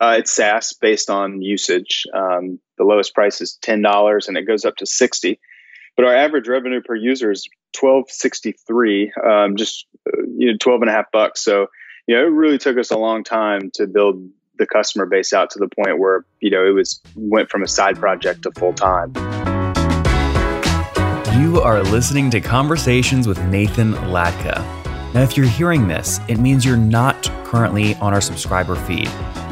Uh, it's SaaS based on usage. Um, the lowest price is ten dollars, and it goes up to sixty. But our average revenue per user is twelve sixty three, um, just uh, you know twelve and a half bucks. So you know it really took us a long time to build the customer base out to the point where you know it was went from a side project to full time. You are listening to Conversations with Nathan Latka. Now, if you're hearing this, it means you're not currently on our subscriber feed.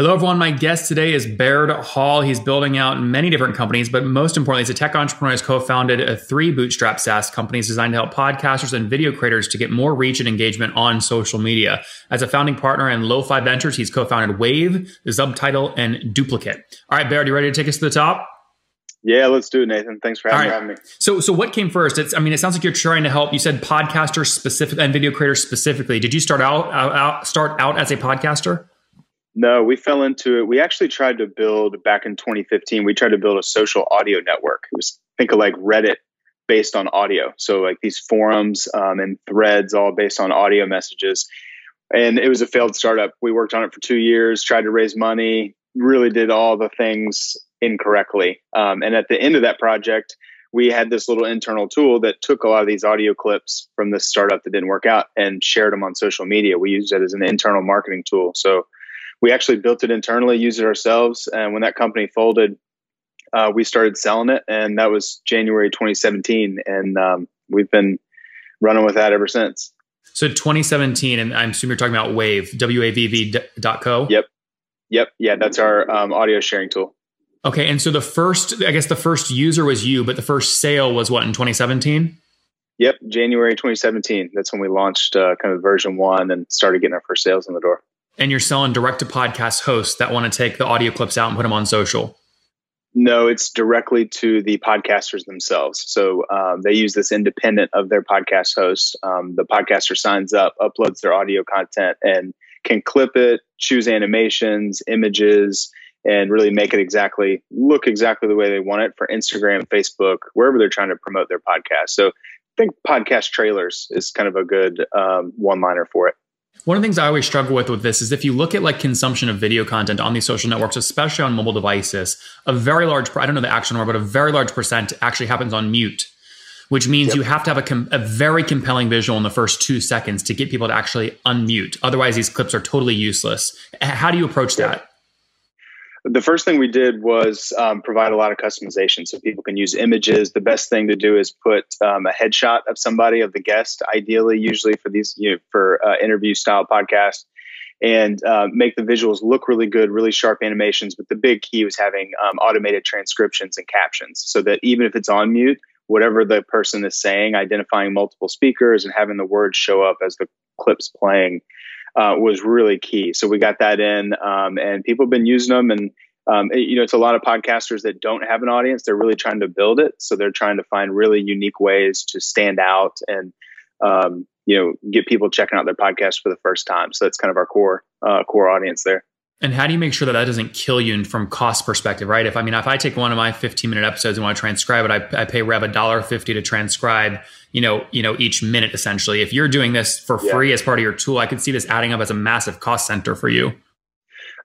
Hello, everyone. My guest today is Baird Hall. He's building out many different companies, but most importantly, he's a tech entrepreneur. He's co founded uh, three bootstrap SaaS companies designed to help podcasters and video creators to get more reach and engagement on social media. As a founding partner in Lo-Fi Ventures, he's co founded Wavve, Subtitle, and Duplicate. All right, Baird, you ready to take us to the top? Yeah, let's do it, Nathan. Thanks for having, right. having, me. So, so what came first? It's, I mean, it sounds like you're trying to help. You said podcasters specific and video creators specifically. Did you start out, out start out as a podcaster? No, we fell into it. We actually tried to build back in 2015. We tried to build a social audio network. It was think of like Reddit based on audio. So like these forums um, and threads all based on audio messages. And it was a failed startup. We worked on it for two years, tried to raise money, really did all the things incorrectly. Um, and at the end of that project, we had this little internal tool that took a lot of these audio clips from this startup that didn't work out and shared them on social media. We used it as an internal marketing tool. So we actually built it internally, used it ourselves. And when that company folded, uh, we started selling it, and that was January 2017. And um, we've been running with that ever since. So 2017, and I'm assuming you're talking about Wavve, W A V V dot co. Yep, yep, yeah. That's our um, audio sharing tool. Okay, and so the first, I guess, the first user was you, but the first sale was what in 2017. Yep, January 2017. That's when we launched uh, kind of version one and started getting our first sales in the door and you're selling direct to podcast hosts that want to take the audio clips out and put them on social? No, it's directly to the podcasters themselves. So um, they use this independent of their podcast host. Um, the podcaster signs up, uploads their audio content, and can clip it, choose animations, images, and really make it exactly look exactly the way they want it for Instagram, Facebook, wherever they're trying to promote their podcast. So I think podcast trailers is kind of a good um, one liner for it. One of the things I always struggle with with this is if you look at like consumption of video content on these social networks, especially on mobile devices, a very large, I don't know the actual number, but a very large percent actually happens on mute, which means yep. you have to have a, com- a very compelling visual in the first two seconds to get people to actually unmute. Otherwise, these clips are totally useless. How do you approach that? The first thing we did was um, provide a lot of customization so people can use images. The best thing to do is put um, a headshot of somebody of the guest, ideally, usually for these you know, for uh, interview style podcasts, and uh, make the visuals look really good, really sharp animations. But the big key was having um, automated transcriptions and captions, so that even if it's on mute, whatever the person is saying, identifying multiple speakers and having the words show up as the clips playing uh, was really key. So we got that in, um, and people have been using them. And um, it, you know, it's a lot of podcasters that don't have an audience. They're really trying to build it, so they're trying to find really unique ways to stand out and um, you know get people checking out their podcast for the first time. So that's kind of our core uh, core audience there. And how do you make sure that that doesn't kill you from cost perspective, right? If I mean, if I take one of my 15 minute episodes and want to transcribe it, I, I pay Rev a dollar fifty to transcribe, you know, you know, each minute essentially. If you're doing this for free as part of your tool, I could see this adding up as a massive cost center for you.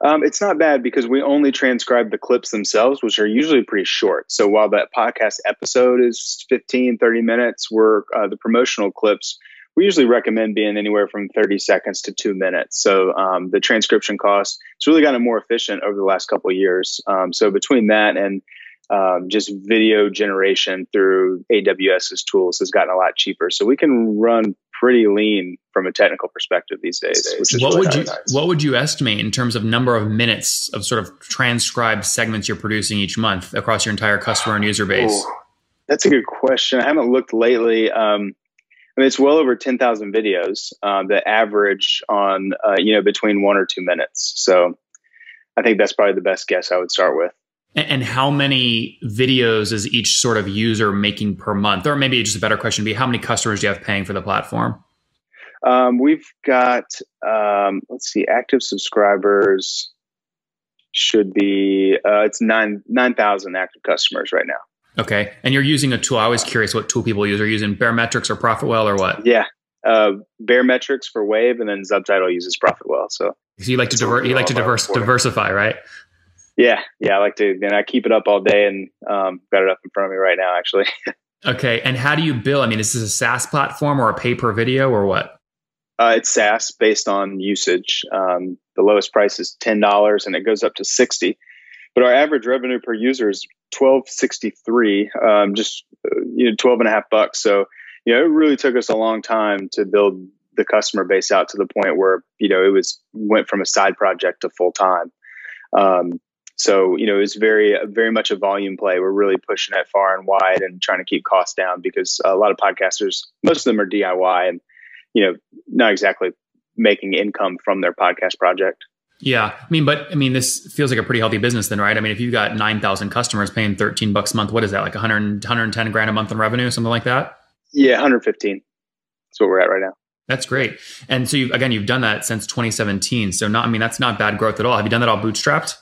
Um, it's not bad because we only transcribe the clips themselves, which are usually pretty short. So while that podcast episode is 15, 30 minutes, we're uh, the promotional clips we usually recommend being anywhere from 30 seconds to two minutes. So um, the transcription cost, it's really gotten more efficient over the last couple of years. Um, so between that and um, just video generation through AWS's tools has gotten a lot cheaper. So we can run pretty lean from a technical perspective these days. what really would you nice. What would you estimate in terms of number of minutes of sort of transcribed segments you're producing each month across your entire customer and user base? That's a good question. I haven't looked lately. Um, I mean, it's well over 10,000 videos um, that average on, uh, you know, between one or two minutes. So I think that's probably the best guess I would start with. And how many videos is each sort of user making per month? Or maybe just a better question would be how many customers do you have paying for the platform? Um, we've got, um, let's see, active subscribers should be, uh, it's nine 9,000 active customers right now. Okay. And you're using a tool. I was curious what tool people use. Are using Baremetrics or Profitwell or what? Yeah. Uh, Baremetrics for Wavve and then Subtitle uses Profitwell. So, so you like to diver- you like to diverse- diversify, right? Yeah. Yeah. I like to, and I keep it up all day and um, got it up in front of me right now, actually. okay. And how do you bill? I mean, is this a SaaS platform or a pay per video or what? Uh, it's SaaS based on usage. Um, the lowest price is $10 and it goes up to 60 but our average revenue per user is 1263 um, just uh, you know 12 and a half bucks. So you know it really took us a long time to build the customer base out to the point where you know it was went from a side project to full time. Um, so you know it's very very much a volume play. We're really pushing it far and wide and trying to keep costs down because a lot of podcasters most of them are diy and you know not exactly making income from their podcast project yeah. I mean, but I mean, this feels like a pretty healthy business then, right? I mean, if you've got 9,000 customers paying 13 bucks a month, what is that? Like 100, 110 grand a month in revenue, something like that? Yeah, 115. That's what we're at right now. That's great. And so you again, you've done that since 2017. So not, I mean, that's not bad growth at all. Have you done that all bootstrapped?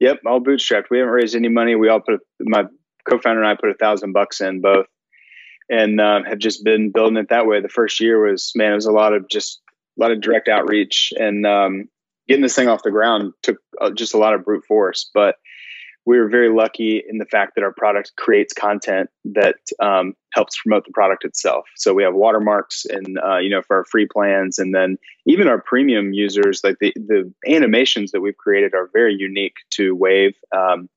Yep. All bootstrapped. We haven't raised any money. We all put, my co-founder and I put a thousand bucks in both and uh, have just been building it that way. The first year was, man, it was a lot of just a lot of direct outreach and, um, getting this thing off the ground took uh, just a lot of brute force, but we were very lucky in the fact that our product creates content that um, helps promote the product itself. So we have watermarks and uh, you know for our free plans, and then even our premium users, like the the animations that we've created are very unique to Wavve. Um,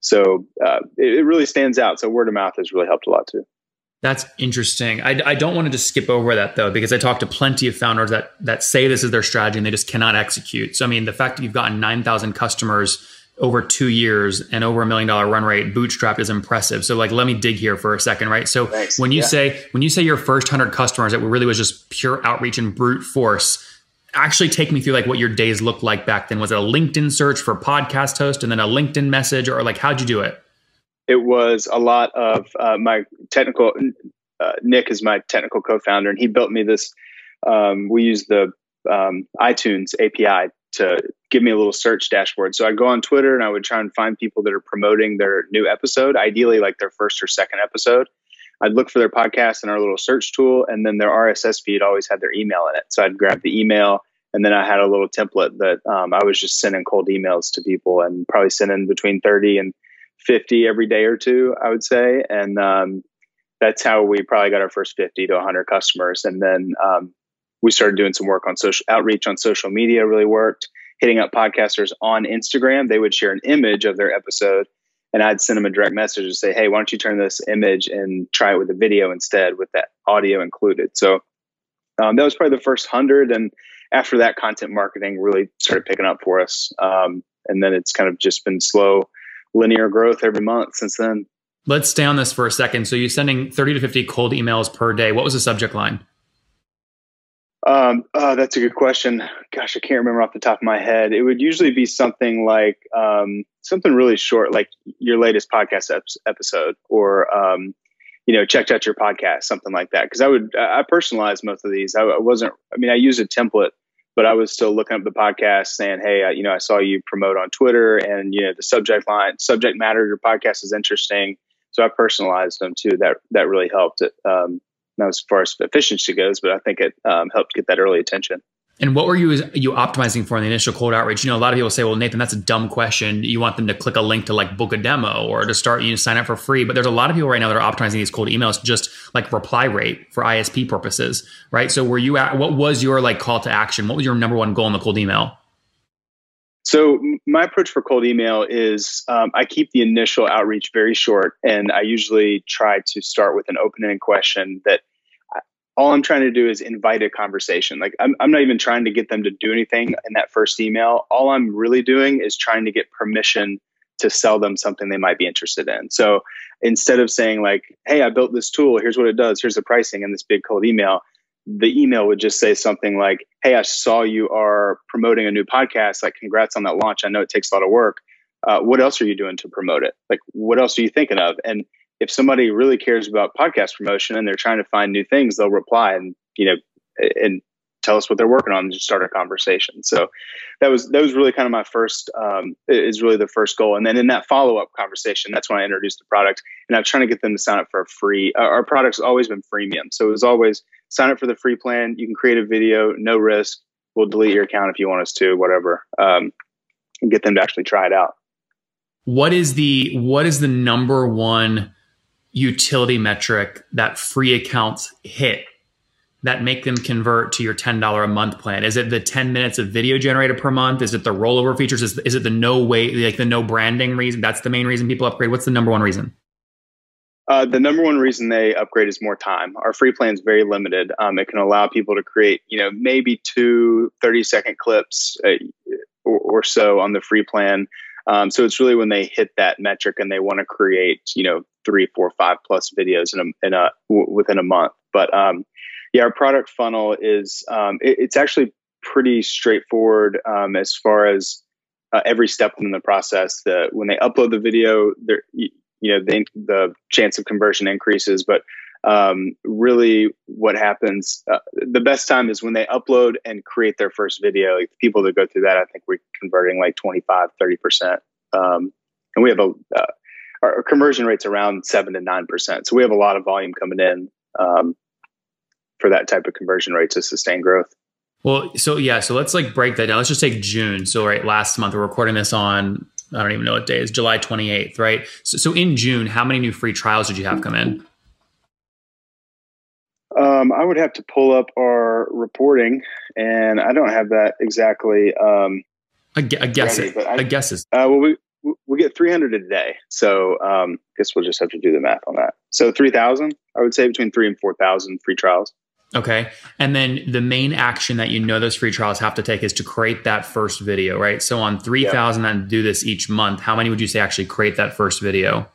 so uh, it, it really stands out. So word of mouth has really helped a lot too. That's interesting. I, I don't want to just skip over that though, because I talk to plenty of founders that that say this is their strategy and they just cannot execute. So I mean, the fact that you've gotten nine thousand customers over two years and over a million dollar run rate bootstrapped is impressive. So like, let me dig here for a second, right? So Thanks. when you yeah. say when you say your first hundred customers, that really was just pure outreach and brute force. Actually, take me through like what your days looked like back then. Was it a LinkedIn search for podcast host and then a LinkedIn message, or like how'd you do it? It was a lot of uh, my technical. Uh, Nick is my technical co-founder, and he built me this. Um, we use the um, iTunes API to give me a little search dashboard. So I'd go on Twitter and I would try and find people that are promoting their new episode, ideally like their first or second episode. I'd look for their podcast in our little search tool, and then their RSS feed always had their email in it. So I'd grab the email, and then I had a little template that um, I was just sending cold emails to people, and probably sending between thirty and 50 every day or two, I would say. And um, that's how we probably got our first 50 to 100 customers. And then um, we started doing some work on social outreach on social media, really worked. Hitting up podcasters on Instagram, they would share an image of their episode. And I'd send them a direct message to say, hey, why don't you turn this image and try it with a video instead with that audio included? So um, that was probably the first hundred. And after that, content marketing really started picking up for us. Um, and then it's kind of just been slow linear growth every month since then. Let's stay on this for a second. So you're sending 30 to 50 cold emails per day. What was the subject line? Um, oh, that's a good question. Gosh, I can't remember off the top of my head. It would usually be something like um, something really short, like your latest podcast ep- episode, or um, you know, checked out your podcast, something like that. Because I would, I personalize most of these. I, I wasn't. I mean, I use a template but I was still looking up the podcast saying, Hey, I, you know, I saw you promote on Twitter and, you know, the subject line, subject matter your podcast is interesting. So I personalized them too. That, that really helped it. Um, not as far as efficiency goes, but I think it um, helped get that early attention. And what were you you optimizing for in the initial cold outreach? You know, a lot of people say, "Well, Nathan, that's a dumb question. You want them to click a link to like book a demo or to start you know, sign up for free." But there's a lot of people right now that are optimizing these cold emails just like reply rate for ISP purposes, right? So, were you at what was your like call to action? What was your number one goal in the cold email? So my approach for cold email is um, I keep the initial outreach very short, and I usually try to start with an open-ended question that all I'm trying to do is invite a conversation. Like I'm, I'm not even trying to get them to do anything in that first email. All I'm really doing is trying to get permission to sell them something they might be interested in. So instead of saying like, "Hey, I built this tool. Here's what it does. Here's the pricing," in this big cold email, the email would just say something like, "Hey, I saw you are promoting a new podcast. Like, congrats on that launch. I know it takes a lot of work. Uh, what else are you doing to promote it? Like, what else are you thinking of?" And if somebody really cares about podcast promotion and they're trying to find new things, they'll reply and you know and tell us what they're working on and just start a conversation. So that was that was really kind of my first um, is really the first goal. And then in that follow up conversation, that's when I introduced the product and I'm trying to get them to sign up for a free. Uh, our product's always been freemium, so it was always sign up for the free plan. You can create a video, no risk. We'll delete your account if you want us to, whatever, um, and get them to actually try it out. What is the what is the number one utility metric that free accounts hit that make them convert to your $10 a month plan? Is it the 10 minutes of video generated per month? Is it the rollover features? Is, is it the no way, like the no branding reason? That's the main reason people upgrade. What's the number one reason? Uh, the number one reason they upgrade is more time. Our free plan is very limited. Um, it can allow people to create, you know, maybe two 30 second clips uh, or, or, so on the free plan. Um, so it's really when they hit that metric and they want to create, you know, three, four, five plus videos in a, in a w- within a month. But um, yeah, our product funnel is um, it, it's actually pretty straightforward um, as far as uh, every step in the process. The when they upload the video, you, you know the the chance of conversion increases, but um, really what happens uh, the best time is when they upload and create their first video. Like people that go through that i think we're converting like 25 30% um, and we have a uh, our, conversion rate's around 7 to 9% so we have a lot of volume coming in um, for that type of conversion rate to sustain growth. Well so yeah so let's like break that down. Let's just take june. So right last month we're recording this on i don't even know what day is july 28th right? So, so in june how many new free trials did you have come in um, I would have to pull up our reporting, and I don't have that exactly. Um, I, I guess ready, it. I, I, guess it's. Uh, well, we we get 300 a day, so um, I guess we'll just have to do the math on that. So 3,000, I would say between three and 4,000 free trials. Okay. And then the main action that you know those free trials have to take is to create that first video, right? So on 3,000 yep. and do this each month, how many would you say actually create that first video?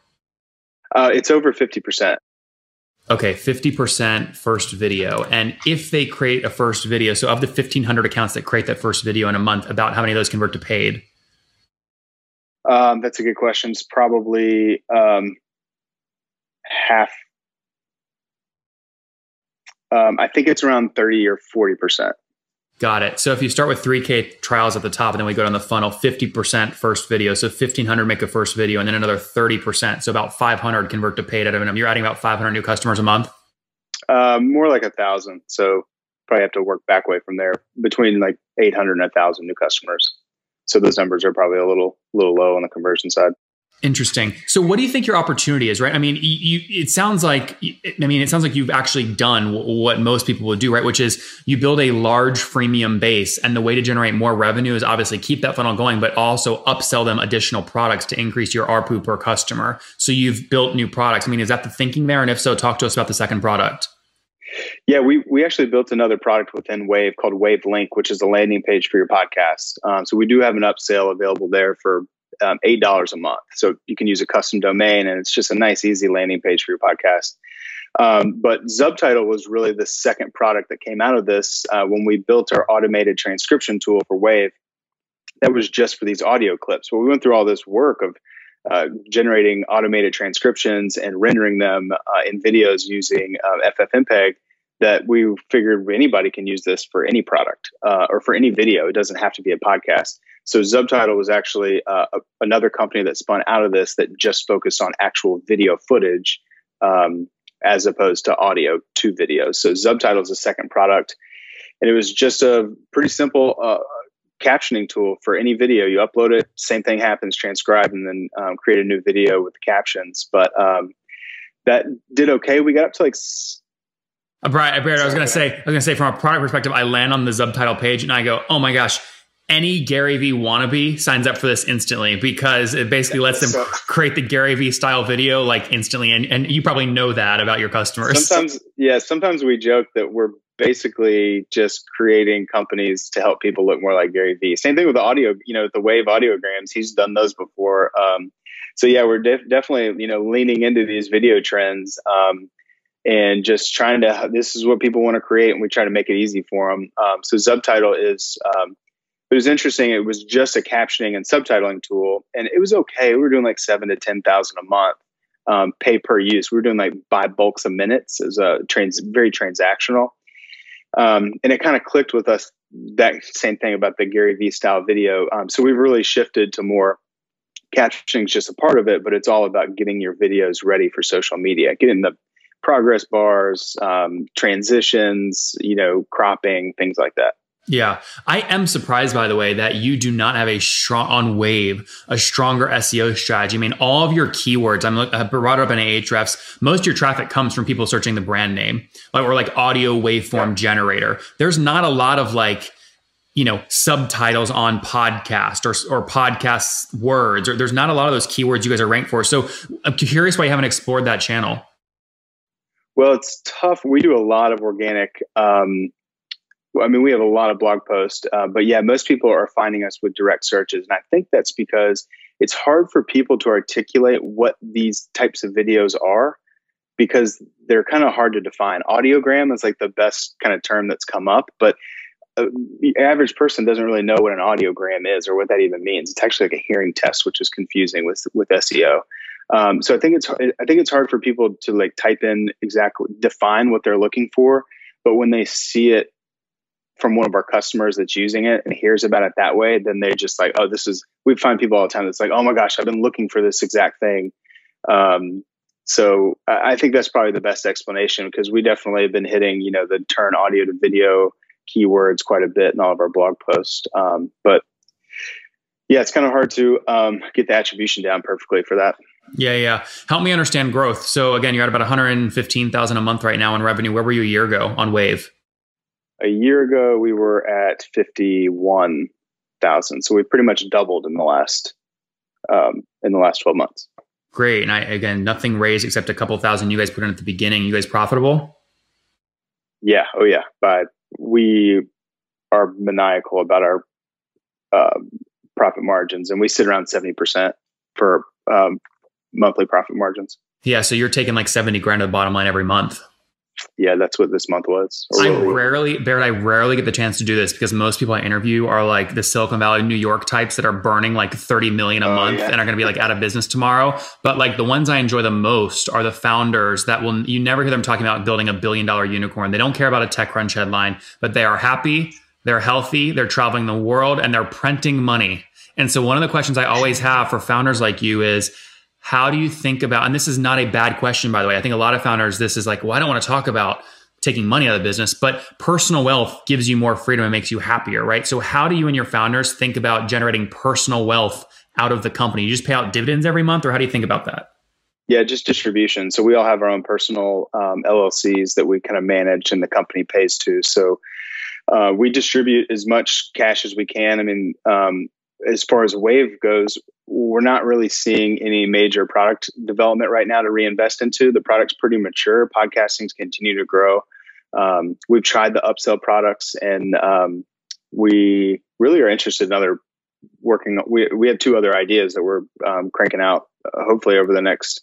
Uh, it's over 50%. Okay, 50% first video. And if they create a first video, so of the 1,500 accounts that create that first video in a month, about how many of those convert to paid? Um, that's a good question. It's probably um, half. Um, I think it's around 30 or 40%. Got it. So if you start with 3K trials at the top and then we go down the funnel, 50% first video. So 1500 make a first video and then another 30%. So about 500 convert to paid out of them. You're adding about 500 new customers a month? Uh, more like a thousand. So probably have to work back way from there between like 800 and a thousand new customers. So those numbers are probably a little, little low on the conversion side. Interesting. So, what do you think your opportunity is? Right. I mean, you, it sounds like, I mean, it sounds like you've actually done what most people would do, right? Which is you build a large freemium base, and the way to generate more revenue is obviously keep that funnel going, but also upsell them additional products to increase your ARPU per customer. So, you've built new products. I mean, is that the thinking there? And if so, talk to us about the second product. Yeah, we we actually built another product within Wavve called Wavve Link, which is a landing page for your podcast. Um, so we do have an upsell available there for um, eight dollars a month. So you can use a custom domain, and it's just a nice, easy landing page for your podcast. Um, but Subtitle was really the second product that came out of this uh, when we built our automated transcription tool for Wavve. That was just for these audio clips. Well, we went through all this work of uh, generating automated transcriptions and rendering them uh, in videos using uh, FFmpeg that we figured anybody can use this for any product uh, or for any video. It doesn't have to be a podcast. So Subtitle was actually uh, a, another company that spun out of this that just focused on actual video footage um, as opposed to audio to video. So Subtitle is a second product. and it was just a pretty simple uh, captioning tool for any video. You upload it, same thing happens, transcribe, and then um, create a new video with the captions. But um, that did okay. We got up to like. Uh, Brad, Brad, I was gonna say, I was gonna say, from a product perspective, I land on the subtitle page and I go, "Oh my gosh, any Gary Vee wannabe signs up for this instantly because it basically lets them so, create the Gary Vee style video like instantly. And, and you probably know that about your customers. Sometimes, yeah, sometimes we joke that we're basically just creating companies to help people look more like Gary Vee. Same thing with the audio, you know, the wave audiograms. He's done those before. Um, so yeah, we're def- definitely, you know, leaning into these video trends. Um, and just trying to this is what people want to create and we try to make it easy for them um, so subtitle is um, it was interesting. It was just a captioning and subtitling tool, and it was okay. We were doing like seven to ten thousand a month, um, pay per use. We were doing like buy bulks of minutes as a trans, very transactional, um, and it kind of clicked with us. That same thing about the Gary Vee style video. Um, so we've really shifted to more captioning is just a part of it, but it's all about getting your videos ready for social media, getting the progress bars, um, transitions, you know, cropping, things like that. Yeah, I am surprised by the way that you do not have a strong on Wavve a stronger SEO strategy. I mean, all of your keywords. I'm I brought it up in Ahrefs. Most of your traffic comes from people searching the brand name, like or like audio waveform yeah. generator. There's not a lot of like you know subtitles on podcast or or podcast words. Or there's not a lot of those keywords you guys are ranked for. So I'm curious why you haven't explored that channel. Well, it's tough. We do a lot of organic. Um, I mean, we have a lot of blog posts, uh, but yeah, most people are finding us with direct searches. And I think that's because it's hard for people to articulate what these types of videos are because they're kind of hard to define. Audiogram is like the best kind of term that's come up, but uh, the average person doesn't really know what an audiogram is or what that even means. It's actually like a hearing test, which is confusing with with SEO. Um, so I think it's I think it's hard for people to like type in exactly define what they're looking for, but when they see it from one of our customers that's using it and hears about it that way, then they're just like, oh, this is, we find people all the time that's like, oh my gosh, I've been looking for this exact thing. Um, so I think that's probably the best explanation because we definitely have been hitting, you know, the turn audio to video keywords quite a bit in all of our blog posts. Um, but yeah, it's kind of hard to um, get the attribution down perfectly for that. Yeah, yeah. Help me understand growth. So again, you're at about 115,000 a month right now in revenue. Where were you a year ago on Wavve? a year ago we were at 51,000. So we pretty much doubled in the last um, in the last 12 months. Great. And I again nothing raised except a couple thousand you guys put in at the beginning. You guys profitable? Yeah. Oh yeah. But we are maniacal about our uh, profit margins and we sit around 70% for um, monthly profit margins. Yeah, so you're taking like 70 grand to the bottom line every month yeah, that's what this month was. I rarely, Barrett, I rarely get the chance to do this because most people I interview are like the Silicon Valley, New York types that are burning like 30 million a oh, month yeah. and are going to be like out of business tomorrow. But like the ones I enjoy the most are the founders that will, you never hear them talking about building a billion dollar unicorn. They don't care about a TechCrunch headline, but they are happy, they're healthy, they're traveling the world, and they're printing money. And so one of the questions I always have for founders like you is, how do you think about, and this is not a bad question, by the way. I think a lot of founders, this is like, well, I don't want to talk about taking money out of the business, but personal wealth gives you more freedom and makes you happier, right? So, how do you and your founders think about generating personal wealth out of the company? You just pay out dividends every month, or how do you think about that? Yeah, just distribution. So, we all have our own personal um, LLCs that we kind of manage and the company pays to. So, uh, we distribute as much cash as we can. I mean, um, as far as Wavve goes, we're not really seeing any major product development right now to reinvest into. The product's pretty mature. Podcasting's continue to grow. Um, we've tried the upsell products, and um, we really are interested in other working. We we have two other ideas that we're um, cranking out, uh, hopefully over the next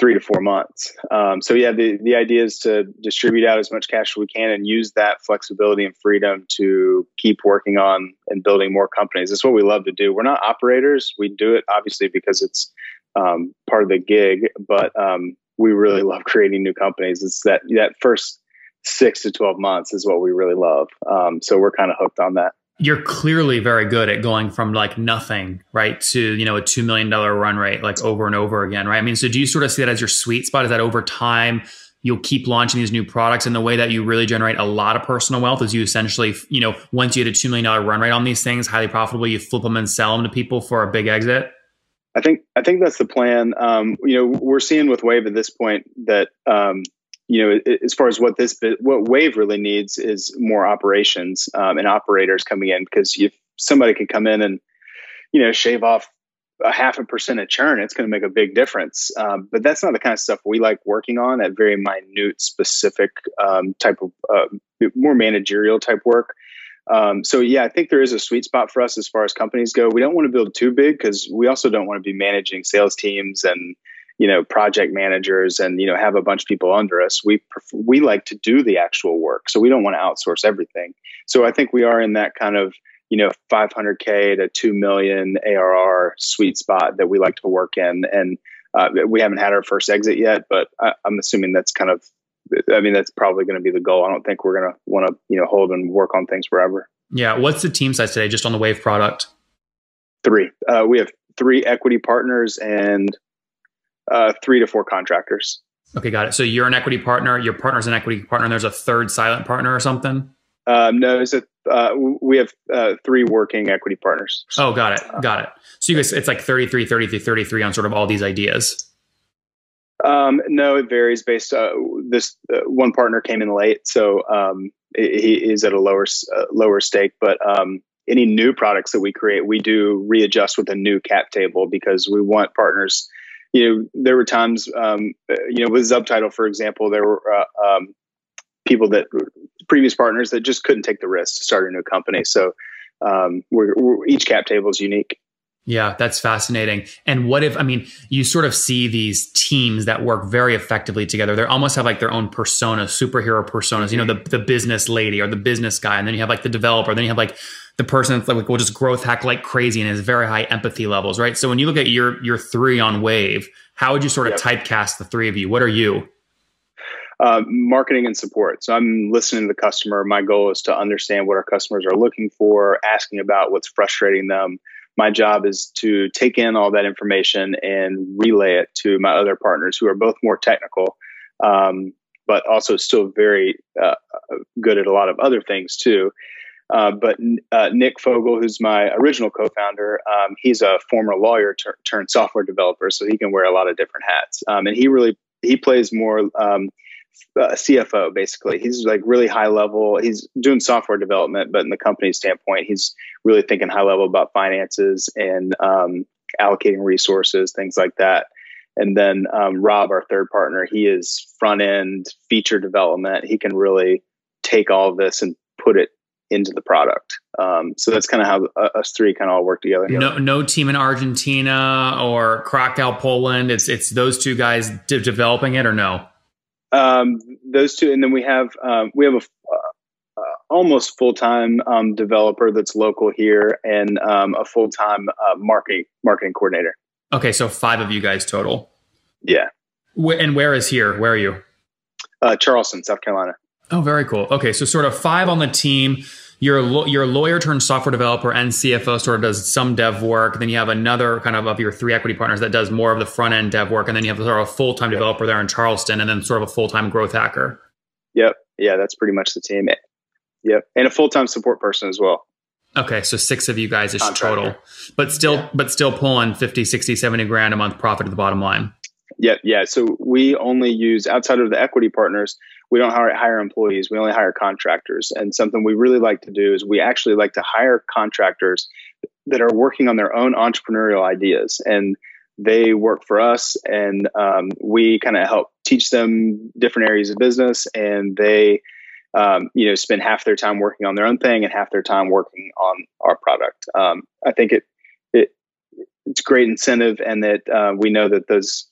three to four months. Um, so yeah, the, the idea is to distribute out as much cash as we can and use that flexibility and freedom to keep working on and building more companies. It's what we love to do. We're not operators. We do it obviously because it's um, part of the gig, but um, we really love creating new companies. It's that that first six to twelve months is what we really love. Um, so we're kind of hooked on that you're clearly very good at going from like nothing right to you know a $2 million run rate like over and over again right? I mean so do you sort of see that as your sweet spot? Is that over time you'll keep launching these new products and the way that you really generate a lot of personal wealth? Is you essentially you know once you hit a $2 million run rate on these things highly profitable you flip them and sell them to people for a big exit? I think i think that's the plan. Um, you know we're seeing with wave at this point that um, you know as far as what this what wave really needs is more operations um, and operators coming in because if somebody can come in and you know shave off a half a percent of churn, it's going to make a big difference. Um, but that's not the kind of stuff we like working on. That very minute, specific um, type of uh, more managerial type work. Um, so yeah, I think there is a sweet spot for us as far as companies go. We don't want to build too big because we also don't want to be managing sales teams and you know project managers and you know have a bunch of people under us. We prefer, we like to do the actual work, so we don't want to outsource everything. So I think we are in that kind of you know 500k to 2 million ARR sweet spot that we like to work in, and uh, we haven't had our first exit yet, but I, am assuming that's kind of, I mean, that's probably going to be the goal. I don't think we're going to want to you know hold and work on things forever. Yeah, what's the team size today, just on the Wavve product? Three. Uh, we have three equity partners and uh, three to four contractors. Okay, got it. So you're an equity partner. Your partner's an equity partner, and there's a third silent partner or something. Um, no, it's a, uh, we have uh, three working equity partners. Oh, got it. Got it. So you guys, it's like 33, 33, 33 on sort of all these ideas. Um, no, it varies based. Uh, this uh, one partner came in late, so um, he is at a lower uh, lower stake. But um, any new products that we create, we do readjust with a new cap table because we want partners. You know, there were times, um, uh, you know, with Subtitle, for example, there were uh, um, people that previous partners that just couldn't take the risk to start a new company. So um, we're, we're, each cap table is unique. Yeah, that's fascinating. And what if, I mean, you sort of see these teams that work very effectively together. They almost have like their own persona, superhero personas, you know, the, the business lady or the business guy. And then you have like the developer. Then you have like the person that's like, will just growth hack like crazy and has very high empathy levels, right? So when you look at your, your three on Wavve, how would you sort of yep. typecast the three of you? What are you? Uh, marketing and support. So I'm listening to the customer. My goal is to understand what our customers are looking for, asking about what's frustrating them. My job is to take in all that information and relay it to my other partners who are both more technical, um, but also still very uh, good at a lot of other things too. Uh, but uh, Nick Fogel, who's my original co-founder, um, he's a former lawyer turned software developer, so he can wear a lot of different hats. Um, and he really he plays more um, uh, CFO basically. He's like really high level. He's doing software development, but in the company standpoint, he's really thinking high level about finances and um, allocating resources, things like that. And then um, Rob, our third partner, he is front end feature development. He can really take all of this and put it into the product. Um, so that's kind of how uh, us three kind of all work together. No, no team in Argentina or Krakow, Poland. It's it's those two guys de- developing it, or no? Um, those two, and then we have um, we have a uh, uh, almost full time um, developer that's local here, and um, a full time uh, marketing marketing coordinator. Okay, so five of you guys total. Yeah. and where is here? Where are you? Uh, Charleston, South Carolina. Oh, very cool. Okay, so sort of five on the team you're a, lo- you're a lawyer turned software developer and CFO sort of does some dev work. Then you have another kind of of your three equity partners that does more of the front end dev work. And then you have sort of a full time developer there in Charleston and then sort of a full time growth hacker. Yep. Yeah, that's pretty much the team. Yep. And a full time support person as well. Okay, so six of you guys is total, but still, yeah. but still pulling 50, 60, 70 grand a month profit at the bottom line. Yeah, yeah. So we only use outside of the equity partners, we don't hire, hire employees. We only hire contractors. And something we really like to do is we actually like to hire contractors that are working on their own entrepreneurial ideas and they work for us and um, we kind of help teach them different areas of business and they um, you know spend half their time working on their own thing and half their time working on our product um, i think it, it it's great incentive and that uh, we know that those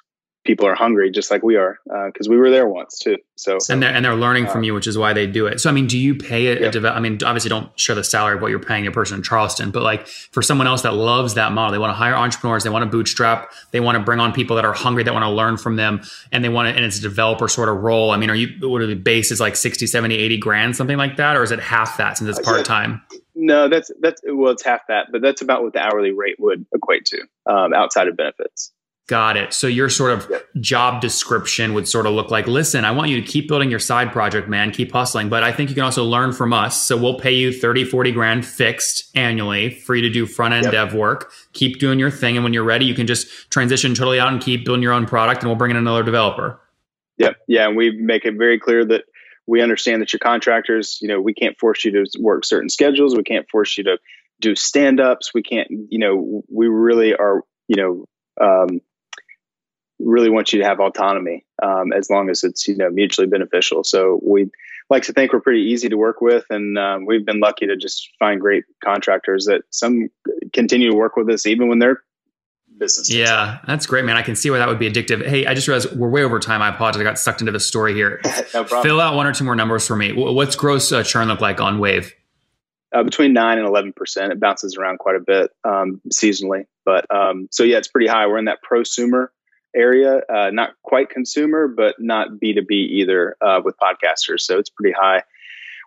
people are hungry just like we are because uh, we were there once too so. And they're, and they're learning uh, from you which is why they do it. So i mean do you pay a, yeah. a dev- i mean obviously don't share the salary of what you're paying a person in charleston but like for someone else that loves that model they want to hire entrepreneurs they want to bootstrap they want to bring on people that are hungry that want to learn from them and they want to and it's a developer sort of role. I mean are you what are the base is like 60 70 80 grand something like that or is it half that since it's part-time? No that's that's well it's half that but that's about what the hourly rate would equate to um, outside of benefits Got it. So your sort of Yep. job description would sort of look like, listen, I want you to keep building your side project, man, keep hustling, but I think you can also learn from us. So we'll pay you 30, 40 grand fixed annually for you to do front end Yep. dev work. Keep doing your thing. And when you're ready, you can just transition totally out and keep building your own product and we'll bring in another developer. Yep. Yeah, and we make it very clear that we understand that you're contractors. You know, we can't force you to work certain schedules. We can't force you to do stand ups. We can't. You know, we really are. You know, um, really want you to have autonomy um, as long as it's you know mutually beneficial. So we like to think we're pretty easy to work with, and um, we've been lucky to just find great contractors that some continue to work with us even when they're businesses. Yeah, that's great, man. I can see why that would be addictive. Hey, I just realized we're way over time. I apologize. I got sucked into the story here. no problem. Fill out one or two more numbers for me. What's gross uh, churn look like on Wavve? uh, between nine and eleven percent. It bounces around quite a bit um, seasonally, but um, so yeah, it's pretty high. We're in that prosumer area, uh, not quite consumer, but not B two B either uh, with podcasters. So it's pretty high.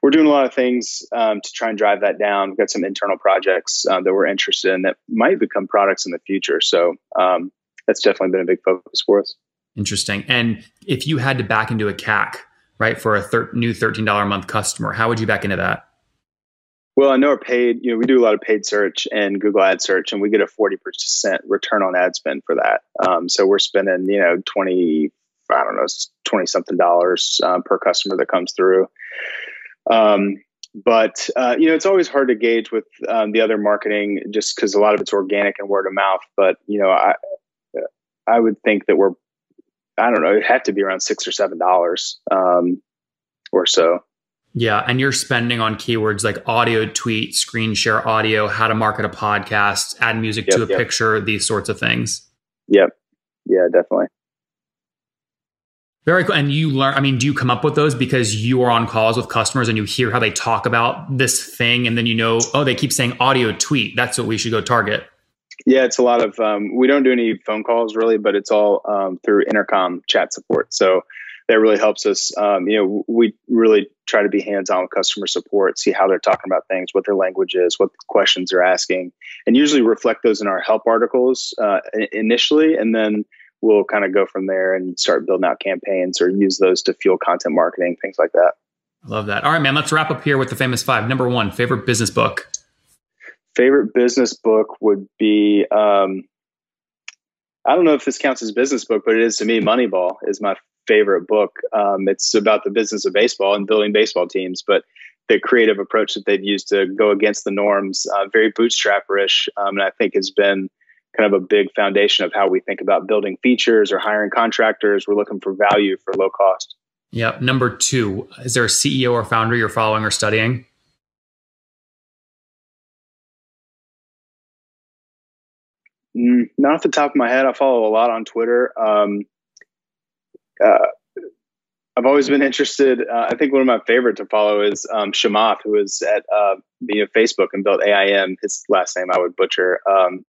We're doing a lot of things um, to try and drive that down. We've got some internal projects uh, that we're interested in that might become products in the future. So um, that's definitely been a big focus for us. Interesting. And if you had to back into a CAC, right, for a thir- new $13 a month customer, how would you back into that? Well, I know our paid, you know, we do a lot of paid search and Google ad search, and we get a 40% return on ad spend for that. Um, so we're spending, you know, 20, I don't know, 20 something dollars um, per customer that comes through. Um, but, uh, you know, it's always hard to gauge with um, the other marketing just because a lot of it's organic and word of mouth. But, you know, I, I would think that we're, I don't know, it had to be around six or seven dollars um, or so. Yeah. And you're spending on keywords like audio tweet, screen share audio, how to market a podcast, add music to a Yep, yep. picture, these sorts of things. Yep. Yeah, definitely. Very cool. And you learn, I mean, do you come up with those because you are on calls with customers and you hear how they talk about this thing and then you know, oh, they keep saying audio tweet. That's what we should go target. Yeah, it's a lot of. Um, we don't do any phone calls really, but it's all um, through intercom chat support. So that really helps us. Um, you know, we really try to be hands on with customer support, see how they're talking about things, what their language is, what questions they're asking, and usually reflect those in our help articles uh, initially, and then we'll kind of go from there and start building out campaigns or use those to fuel content marketing, things like that. I love that. All right, man, let's wrap up here with the famous five. Number one, favorite business book. favorite business book would be um, I don't know if this counts as business book, but it is to me. Moneyball is my favorite book. Um, it's about the business of baseball and building baseball teams, but the creative approach that they've used to go against the norms, uh, very bootstrapperish, um, and I think has been kind of a big foundation of how we think about building features or hiring contractors. We're looking for value for low cost. Yep. Number two, is there a CEO or founder you're following or studying? Mm, not off the top of my head. I follow a lot on Twitter. Um, uh, I've always been interested. Uh, I think one of my favorite to follow is um, Chamath, who is at uh, you know, Facebook and built AIM. His last name I would butcher. Um,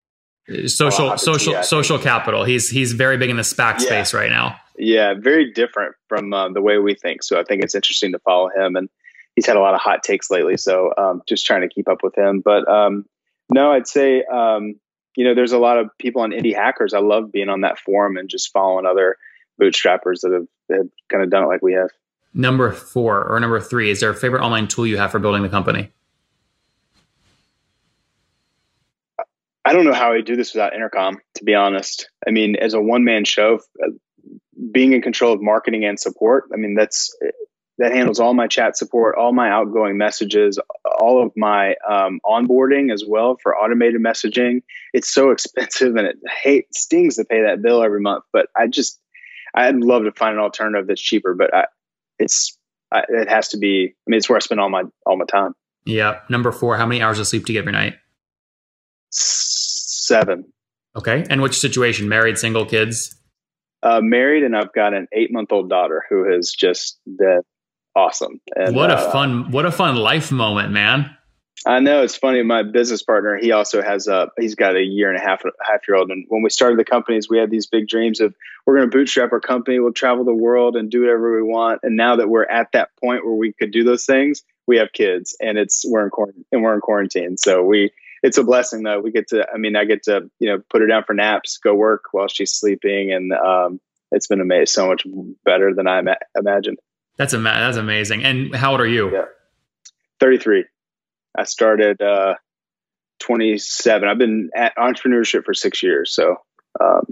Social, social, yeah, I think- social capital. He's he's very big in the SPAC Yeah. space right now. yeah, very different from uh, the way we think. So I think it's interesting to follow him, and he's had a lot of hot takes lately. So um, just trying to keep up with him. But um, no, I'd say um, you know there's a lot of people on indie hackers. I love being on that forum and just following other bootstrappers that have, have kind of done it like we have. Number four or number three, is there a favorite online tool you have for building the company? I don't know how I do this without intercom, to be honest. I mean, as a one man show, being in control of marketing and support, I mean, that's that handles all my chat support, all my outgoing messages, all of my um, onboarding as well for automated messaging. It's so expensive and it hate stings to pay that bill every month. But I just, I'd love to find an alternative that's cheaper, but I, it's, I, it has to be. I mean, it's where I spend all my all my time. Yeah. Number four, how many hours of sleep do you get every night? Seven. Okay. And which situation? Married, single, kids? uh, married and I've got an eight month old daughter who has just been awesome. And what a uh, fun, what a fun life moment, man. I know it's funny. My business partner, he also has a, he's got a year and a half, half year old. And when we started the companies, we had these big dreams of we're going to bootstrap our company. We'll travel the world and do whatever we want. And now that we're at that point where we could do those things, we have kids and it's, we're in quarantine and we're in quarantine. So we, it's a blessing though. We get to, I mean, I get to, you know, put her down for naps, go work while she's sleeping. And, um, it's been amazing. So much better than I imagined. That's, ama- that's amazing. And how old are you? Yeah. 33. I started, uh, 27. I've been at entrepreneurship for six years. So, um,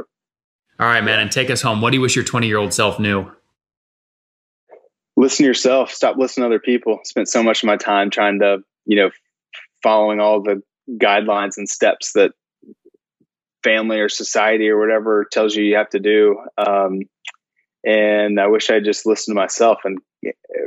all right, man. And take us home. What do you wish your 20 year old self knew? Listen to yourself. Stop listening to other people. Spent so much of my time trying to, you know, following all the guidelines and steps that family or society or whatever tells you you have to do. Um, and I wish I just listened to myself and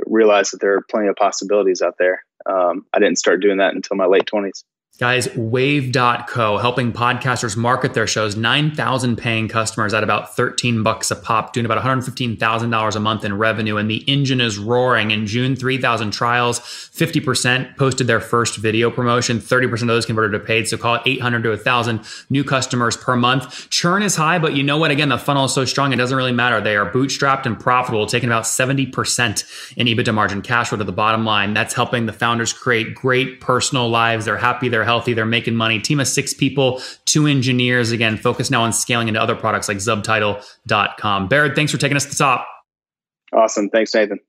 realized that there are plenty of possibilities out there. Um, I didn't start doing that until my late 20s. Guys, wavve.co helping podcasters market their shows, 9,000 paying customers at about 13 bucks a pop, doing about $115,000 a month in revenue. And the engine is roaring. In June, 3,000 trials, 50% posted their first video promotion, 30% of those converted to paid. So call it 800 to 1,000 new customers per month. Churn is high, but you know what? Again, the funnel is so strong, it doesn't really matter. They are bootstrapped and profitable, taking about 70% in EBITDA margin, cash flow to the bottom line. That's helping the founders create great personal lives. They're happy, they're healthy, they're making money. Team of six people, two engineers. Again, focus now on scaling into other products like Zubtitle.com. Baird, thanks for taking us to the top. Awesome. Thanks, Nathan.